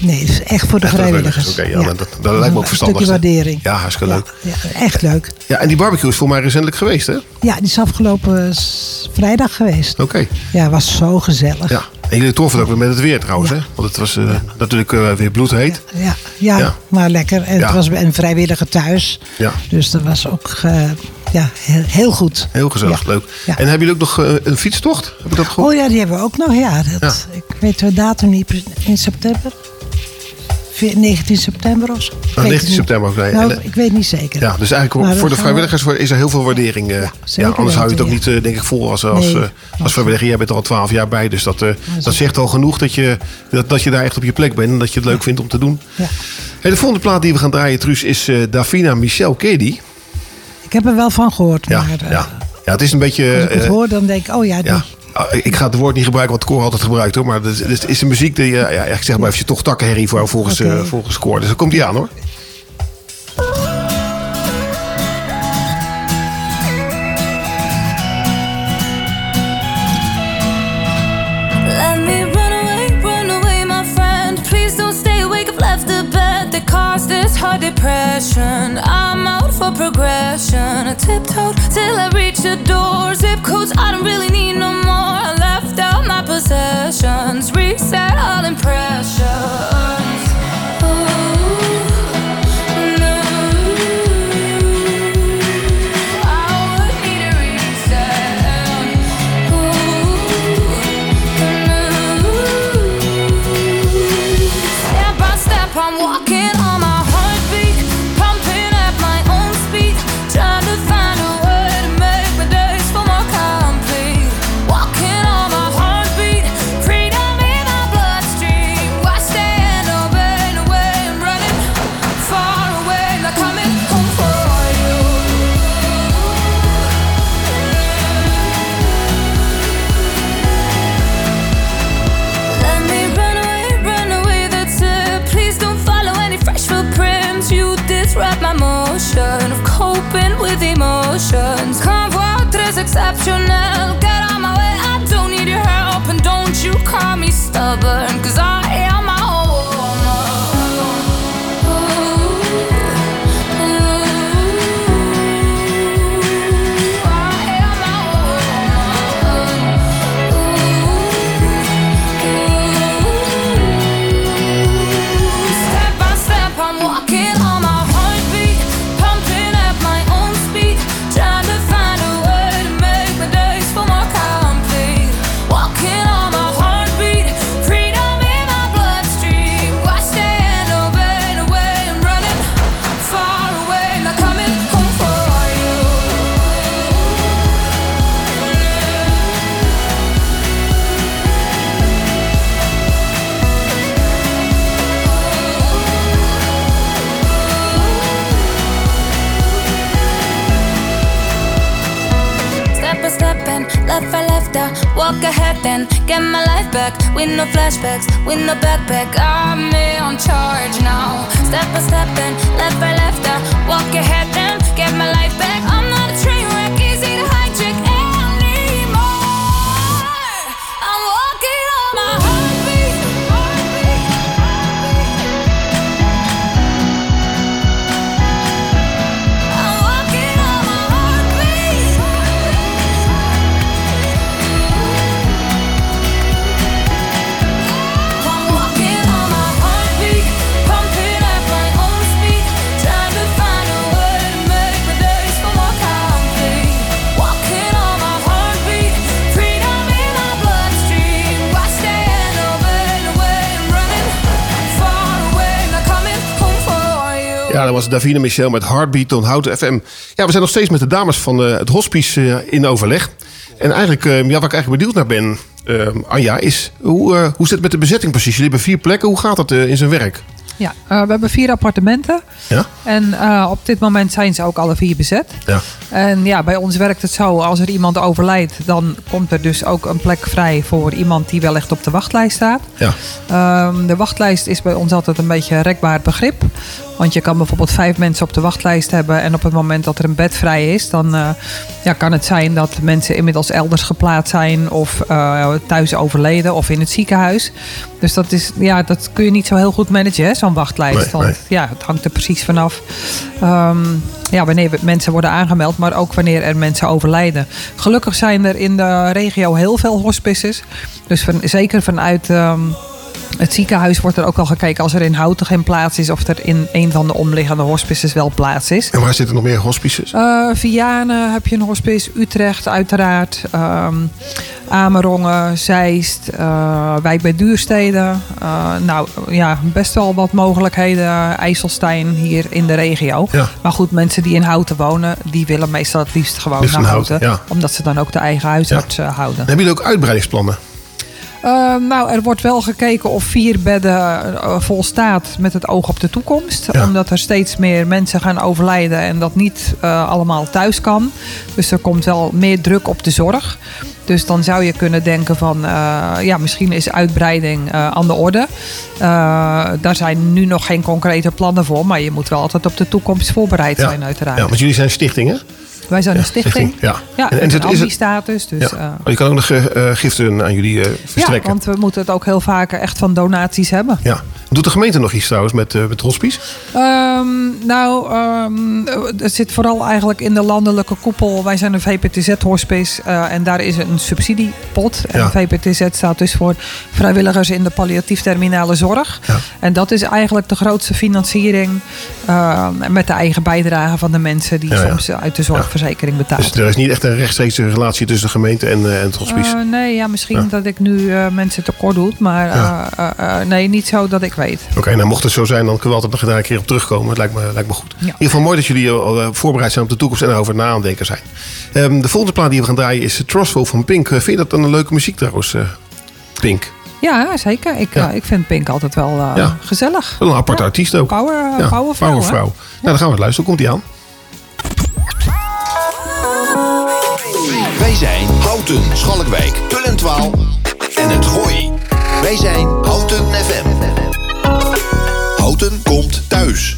Nee, het is echt voor de Echt vrijwilligers. Oké, ja, dat, dat lijkt me ook Een verstandig. stukje waardering. Ja, hartstikke leuk. Ja, echt leuk. Ja, en die barbecue is voor mij recentelijk geweest, hè? Ja, die is afgelopen vrijdag geweest. Oké. Ja, was zo gezellig. Ja. En jullie troffen het ook weer met het weer trouwens, hè? Want het was eh, natuurlijk eh, weer bloedheet. Ja, ja, Ja. maar lekker. En Ja. het was een vrijwilliger thuis. Ja. Dus dat was ook eh, ja, heel, heel goed. Heel gezellig, Ja. leuk. Ja. En hebben jullie ook nog een fietstocht? Heb ik dat gehoord? Oh ja, die hebben we ook nog. Ja, dat, ik weet de datum niet. In september? Veer- 19 september of zo? Ik weet 19 het niet. september nee. Nou, En, eh, ik weet niet zeker. Ja, dus eigenlijk Maar voor de we- vrijwilligers is er heel veel waardering. eh. Ja, anders hou je het ook niet, eh, denk ik, vol als, als, Nee, eh, als vrijwilliger. Jij bent er al twaalf jaar bij, dus dat, eh, dat zegt al genoeg dat je, dat, dat je daar echt op je plek bent en dat je het leuk vindt om te doen. Ja. Hey, de volgende plaat die we gaan draaien, Truus, is eh, Davina Michel Kedi. Ik heb er wel van gehoord. Ja, maar eh, ja. ja, het is een beetje... als ik het eh, hoor, dan denk ik, oh ja, die. Ah, Ik ga het woord niet gebruiken wat Cor altijd gebruikt hoor. Maar het is, is een muziek die, eh, ja, ik zeg maar even toch takkenherrie voor volgens, eh, Oké. volgens Cor. Dus dan komt die aan hoor. Caused this hard depression. I'm out for progression. I tiptoed till I reach the door. Zip codes, I don't really need no more. I left out my possessions. Reset all impressions. Emotions. Convoy tres exceptional. Get out my way, I don't need your help. And don't you call me stubborn, cause I am get my life back with no flashbacks, with no backpack. I'm on charge now. Step by step and left by left I walk ahead then get my life back. I'm not a was Davina Michel met Heartbeat on Houten FM. Ja, we zijn nog steeds met de dames van eh, het hospice eh, in overleg. En eigenlijk, eh, ja, waar ik eigenlijk benieuwd naar ben, Anja, is hoe, hoe zit het met de bezetting precies? Jullie hebben vier plekken. Hoe gaat dat in zijn werk? Ja, we hebben vier appartementen. Ja? En op dit moment zijn ze ook alle vier bezet. Ja. En ja, bij ons werkt het zo, als er iemand overlijdt, dan komt er dus ook een plek vrij voor iemand die wellicht op de wachtlijst staat. Ja. Ehm, de wachtlijst is bij ons altijd een beetje een rekbaar begrip. Want je kan bijvoorbeeld vijf mensen op de wachtlijst hebben. En op het moment dat er een bed vrij is, dan eh, ja, kan het zijn dat mensen inmiddels elders geplaatst zijn. Of eh, thuis overleden of in het ziekenhuis. Dus dat, is, ja, dat kun je niet zo heel goed managen, hè, zo'n wachtlijst. Nee, want nee. ja, het hangt er precies vanaf. Ehm, ja, wanneer mensen worden aangemeld, maar ook wanneer er mensen overlijden. Gelukkig zijn er in de regio heel veel hospices. Dus van, zeker vanuit ehm, het ziekenhuis wordt er ook al gekeken als er in Houten geen plaats is, of er in een van de omliggende hospices wel plaats is. En waar zitten nog meer hospices? Eh Vianen heb je een hospice, Utrecht uiteraard, ehm, Amerongen, Zeist, eh, Wijk bij Duurstede. Eh, nou ja, best wel wat mogelijkheden. IJsselstein hier in de regio. Ja. Maar goed, mensen die in Houten wonen, die willen meestal het liefst gewoon Liefst naar in Houten. Houten, ja. Omdat ze dan ook de eigen huisarts houden. Hebben jullie ook uitbreidingsplannen? Eh, nou, er wordt wel gekeken of vier bedden eh, vol staat met het oog op de toekomst. Omdat er steeds meer mensen gaan overlijden en dat niet eh, allemaal thuis kan. Dus er komt wel meer druk op de zorg. Dus dan zou je kunnen denken van, eh, ja, misschien is uitbreiding aan de orde. Daar zijn nu nog geen concrete plannen voor, maar je moet wel altijd op de toekomst voorbereid Ja. zijn uiteraard. Ja, want jullie zijn stichtingen. Wij zijn een stichting. Ja. Ja, En- en en, is het- ambi-status. Dus, eh, Maar je kan ook nog eh, eh, giften aan jullie eh, ja, verstrekken. want we moeten het ook heel vaak echt van donaties hebben. Ja. Doet de gemeente nog iets trouwens met, eh met hospice? Ehm, nou, ehm, het zit vooral eigenlijk in de landelijke koepel. Wij zijn een VPTZ-hospice eh, en daar is een subsidiepot. En Ja. VPTZ staat dus voor vrijwilligers in de palliatief terminale zorg. En dat is eigenlijk de grootste financiering eh, met de eigen bijdrage van de mensen die Ja, soms uit de zorgverzekering betalen. Dus er is niet echt een rechtstreekse relatie tussen de gemeente en, eh, en het hospice. Nee, ja, misschien dat ik nu mensen tekort doe, maar nee, niet zo dat ik weet. Oké, nou mocht het zo zijn, dan kunnen we altijd nog daar een keer op terugkomen. Het lijkt me, lijkt me goed. In ieder geval mooi dat jullie al eh, voorbereid zijn op de toekomst en erover na aan het denken zijn. Ehm, de volgende plaat die we gaan draaien is Trustful van Pink. Eh, vind je dat dan een leuke muziek trouwens, eh, Pink? Ja, zeker. Ik, eh, ik vind Pink altijd wel eh, Ja. gezellig. Een aparte artiest ook. Power, powervrouw. Nou, dan gaan we het luisteren. Komt die aan? Wij zijn Houten, Schalkwijk, Tullentwaal en het Gooi. Wij zijn Houten FM. Houten komt thuis.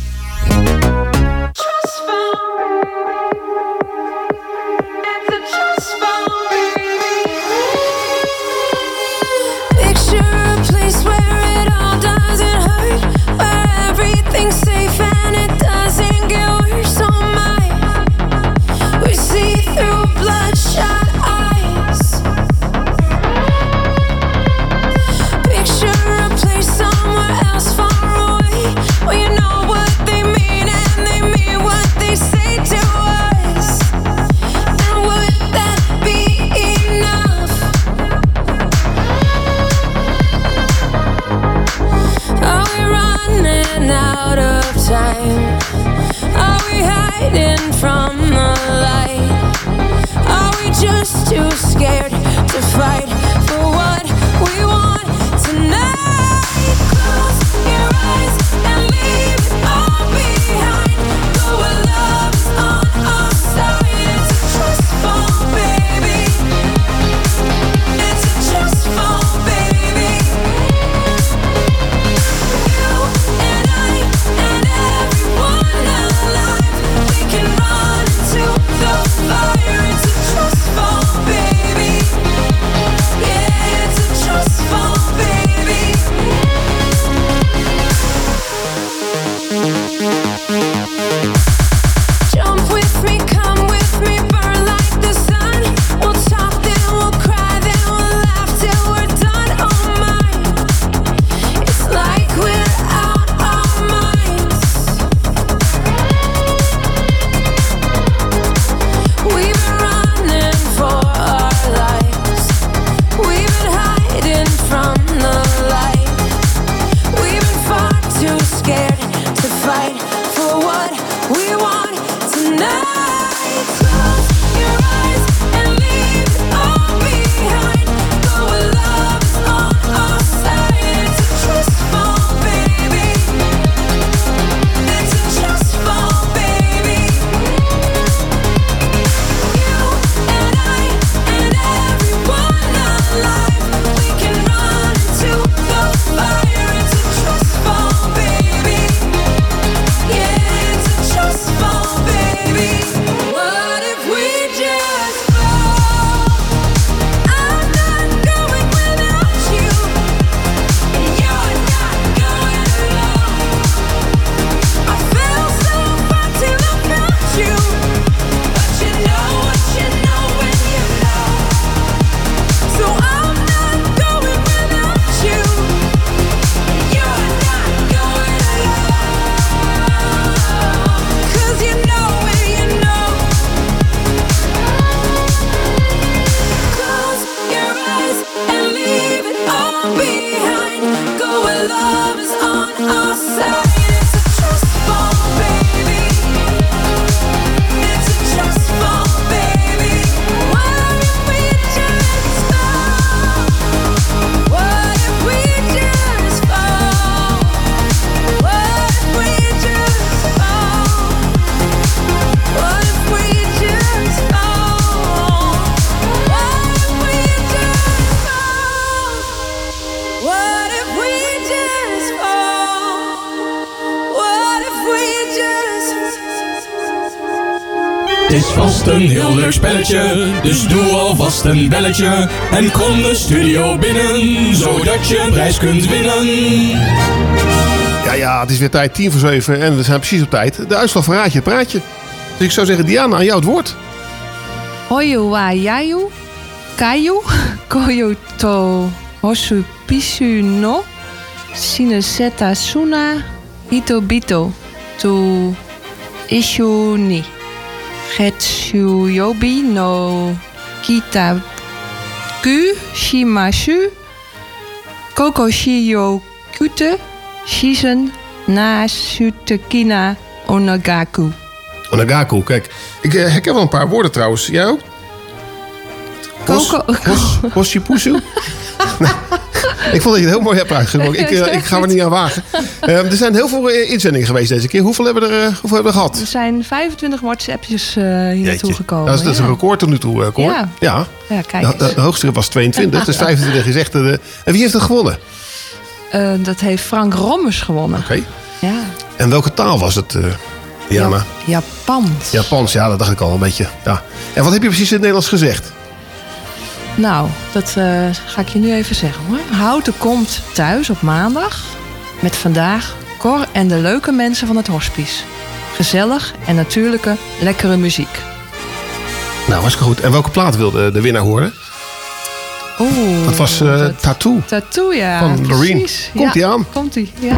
Dus doe alvast een belletje. En kom de studio binnen, zodat je een prijs kunt winnen. Ja, ja, het is weer tijd, tien voor zeven. En we zijn precies op tijd. De uitslag van Raadje het Praatje. Dus ik zou zeggen, Diana, aan jou het woord. Oyo wa yayu, kayu, koyo to hosu pisu no, sineseta suna, hito bito, to ishu ni. Getsu yobi no kita ku shimashu, koko shiyo kute, shisen na sutekina onagaku. Onagaku, kijk. Ik eh, herken wel een paar woorden trouwens. Jij ook? Hos, Hoshipusu? Ik vond dat je het heel mooi hebt uitgesproken. Ik, eh, ik ga er niet aan wagen. Eh, er zijn heel veel eh, inzendingen geweest deze keer. Hoeveel hebben, er, eh, hoeveel hebben we gehad? Er zijn 25 WhatsAppjes eh hier naartoe gekomen. Dat is, dat is een record tot nu toe, eh, Cor. Ja. ja. Ja, kijk De, de, eens. de hoogste was 22, dus 25 is echt... en wie heeft het gewonnen? Eh, dat heeft Frank Rommers gewonnen. Oké. Ja. En welke taal was het, eh Diana? Japans. Japans, ja, dat dacht ik al een beetje. Ja. En wat heb je precies in het Nederlands gezegd? Nou, dat eh, ga ik je nu even zeggen hoor. Houten komt thuis op maandag met vandaag Cor en de leuke mensen van het hospice. Gezellig en natuurlijke, lekkere muziek. Nou, hartstikke goed. En welke plaat wilde de winnaar horen? Oeh. Dat was eh, Tattoo. Tattoo, ja. Van Loreen. Komt-ie Ja, aan? Komt-ie, ja.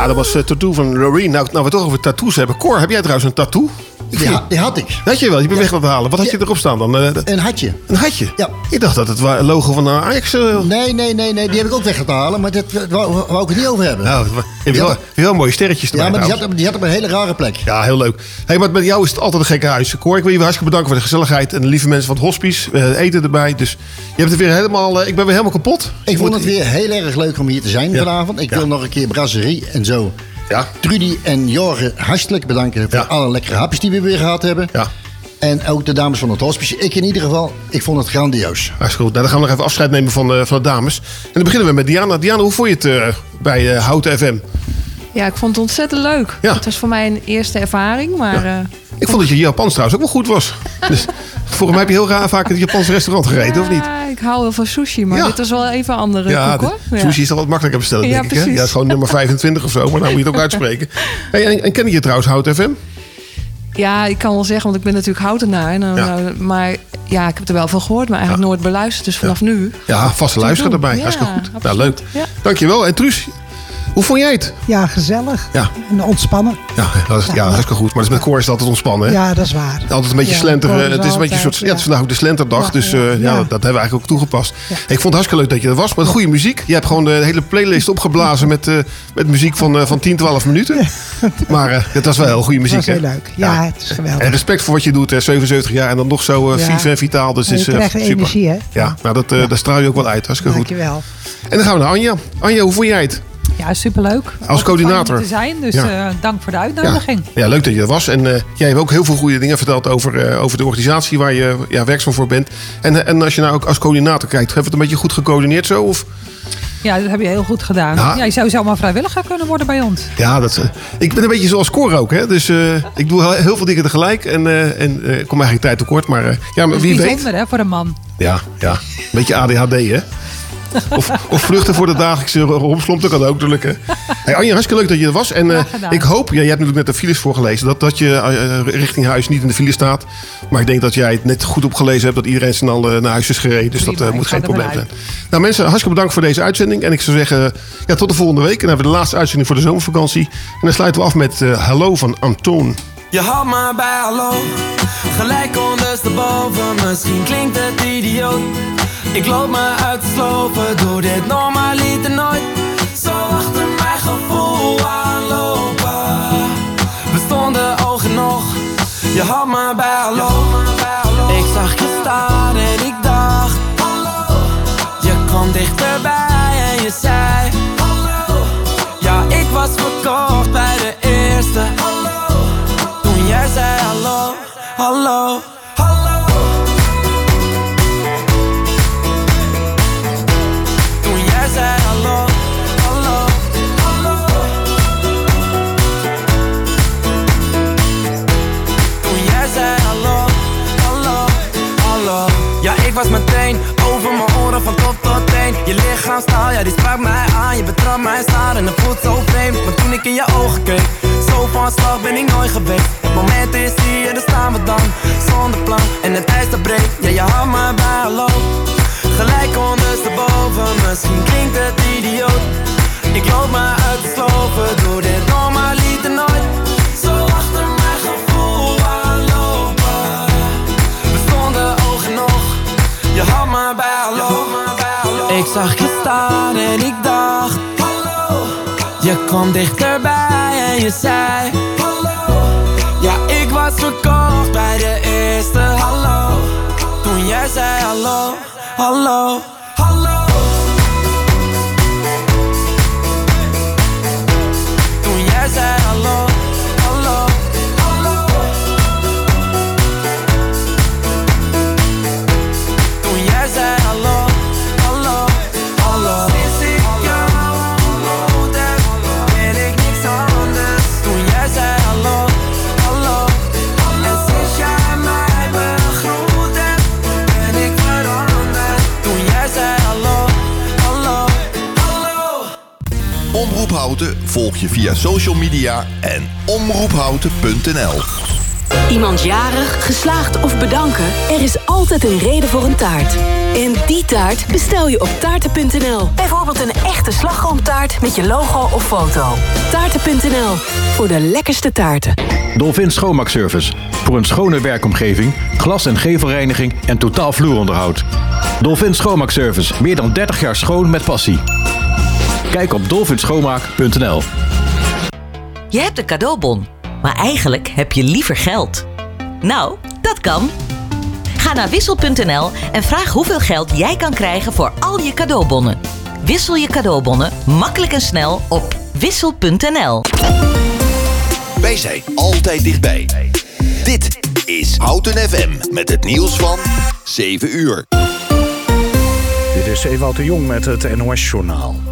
Ja, dat was uh, tattoo van Loreen. Nou, nou, we toch over tattoos hebben. Cor, heb jij trouwens een tattoo? Die, ha- die had ik. Had je wel, je bent weg wat halen. Wat had je erop staan dan? Eh, Een hatje. Een hatje? Ja. Ik dacht dat het logo van de Ajax... eh, Nee, nee, nee, nee, die heb ik ook weg te halen, maar dat wou, wou ik het niet over hebben. Nou, je wel, heel mooie sterretjes erbij ja, maar die had, die had op een hele rare plek. Ja, heel leuk. Hey, maar met jou is het altijd een gekke huis. Cor, ik wil je hartstikke bedanken voor de gezelligheid. En de lieve mensen van het hospice. eh, eten erbij. Dus je hebt het weer helemaal... eh, ik ben weer helemaal kapot. Ik vond het weer heel erg leuk om hier te zijn vanavond. Ik wil nog een keer Brasserie en zo. Ja. Trudy en Jorgen hartelijk bedanken voor alle lekkere hapjes die we weer gehad hebben. Ja. En ook de dames van het hospice. Ik in ieder geval, ik vond het grandioos. Hartstikke goed. Nou, dan gaan we nog even afscheid nemen van, eh, van de dames. En dan beginnen we met Diana. Diana, hoe vond je het eh, bij eh, Houten FM? Ja, ik vond het ontzettend leuk. Ja. Het was voor mij een eerste ervaring, maar... eh, Ik vond dat je Japans trouwens ook wel goed was. Dus, volgens mij heb je heel raar vaak in het Japanse restaurant gegeten, of niet? ja, ik hou wel van sushi, maar Ja. dit was wel even andere Ja, koek, hoor. sushi is toch wat makkelijker bestellen, denk ik. Hè? Ja, het is gewoon nummer 25 of zo, maar nou moet je het ook uitspreken. Hey, en, en ken je trouwens Hout FM? Ja, ik kan wel zeggen, want ik ben natuurlijk houtenaar. En nou, maar ja, ik heb er wel van gehoord, maar eigenlijk nooit beluisterd. Dus vanaf nu... Ja, vaste Te luisteraar doen. erbij. Ja, Hartstikke goed. Nou, absoluut. leuk. Ja. Dankjewel. En Truus, hoe vond jij het? Ja, gezellig. Ja. En ontspannen. Ja, dat is, ja, hartstikke goed. Maar dat is met koor is het altijd ontspannen, hè? Ja, dat is waar. Altijd een beetje Ja, slenteren. is Het is een beetje soort. Ja, het is vandaag ook de slenterdag. Ja, dus ja. eh, ja. Ja. dat hebben we eigenlijk ook toegepast. Hey, ik vond het hartstikke leuk dat je er was. Met goede muziek. Je hebt gewoon de hele playlist opgeblazen met, eh, met muziek van, eh, van 10, 12 minuten. Maar het was wel heel goede muziek. Dat was heel hè? leuk. Ja, het is geweldig. En respect voor wat je doet, hè, 77 jaar en dan nog zo Ja. vief en vitaal. Dus is, krijgt super. energie, hè? Ja, nou, dat, daar straal je ook wel uit. Hartstikke goed. Dankjewel. En dan gaan we naar Anja. Anja, hoe vond jij het? Ja, superleuk. Als coördinator. Om te zijn, dus Ja. eh, dank voor de uitnodiging. Ja, leuk dat je er was. En eh, jij hebt ook heel veel goede dingen verteld over, eh, over de organisatie waar je ja, werkzaam voor bent. En, en als je nou ook als coördinator kijkt, hebben we het een beetje goed gecoördineerd zo? Of? Ja, dat heb je heel goed gedaan. Ja. Ja. je zou zomaar vrijwilliger kunnen worden bij ons. Ja, dat, ik ben een beetje zoals Cor ook. Hè? Dus ik doe heel- veel dingen tegelijk en, eh, en ik kom eigenlijk tijd tekort. Maar ja, maar wie weet. bijzonder hè, voor een man. Ja, ja, een beetje ADHD hè. Of, of vluchten voor de dagelijkse romslomp, dat kan ook natuurlijk. Hè. Hey Anja, hartstikke leuk dat je er was. En eh, ik hoop, ja, jij hebt natuurlijk net de files voorgelezen, dat, dat je eh, richting huis niet in de file staat. Maar ik denk dat jij het net goed opgelezen hebt, dat iedereen snel eh, naar huis is gereden. Dus Prima, dat eh, moet geen probleem zijn. Nou mensen, hartstikke bedankt voor deze uitzending. En ik zou zeggen, ja, tot de volgende week. En dan hebben we de laatste uitzending voor de zomervakantie. En dan sluiten we af met eh Hallo van Antoon. Je had me bij hallo, gelijk ondersteboven. Misschien klinkt het idioot. Ik loop me uit te sloven, doe dit normaliter nooit. Zo achter mijn gevoel aanlopen. We stonden oog in oog, je had me bij hallo. Ik zag je staan en ik dacht, hallo. Je kwam dichterbij en je zei, hallo. Ja, ik was verkocht bij de eerste, hallo. Toen jij zei hallo, hallo. Ja, die sprak mij aan. Je betrapt mij staan en het voelt zo vreemd. Maar toen ik in je ogen keek, zo van slag ben ik nooit geweest. Het moment is hier, daar staan we dan. Zonder plan en het ijs dat breekt. Ja, je had me bij hallo. Gelijk ondersteboven, misschien klinkt het idioot. Ik loop me uit de sloven, doe dit normaliter nooit. Zag je staan en ik dacht, hallo. Je kwam dichterbij en je zei, hallo. Ja, ik was verkocht bij de eerste, hallo. Toen jij zei hallo, hallo. Volg je via social media en omroephouten.nl. Iemand jarig, geslaagd of bedanken? Er is altijd een reden voor een taart. En die taart bestel je op taarten.nl. Bijvoorbeeld een echte slagroomtaart met je logo of foto. Taarten.nl, voor de lekkerste taarten. Dolphin Schoonmaakservice. Voor een schone werkomgeving, glas- en gevelreiniging en totaal vloeronderhoud. Dolphin Schoonmaakservice. Meer dan 30 jaar schoon met passie. Kijk op dolphinschoonmaak.nl Je hebt een cadeaubon, maar eigenlijk heb je liever geld. Nou, dat kan. Ga naar wissel.nl en vraag hoeveel geld jij kan krijgen voor al je cadeaubonnen. Wissel je cadeaubonnen makkelijk en snel op wissel.nl. Wij zijn altijd dichtbij. Dit is Houten FM met het nieuws van 7 uur. Dit is Ewout de Jong met het NOS-journaal.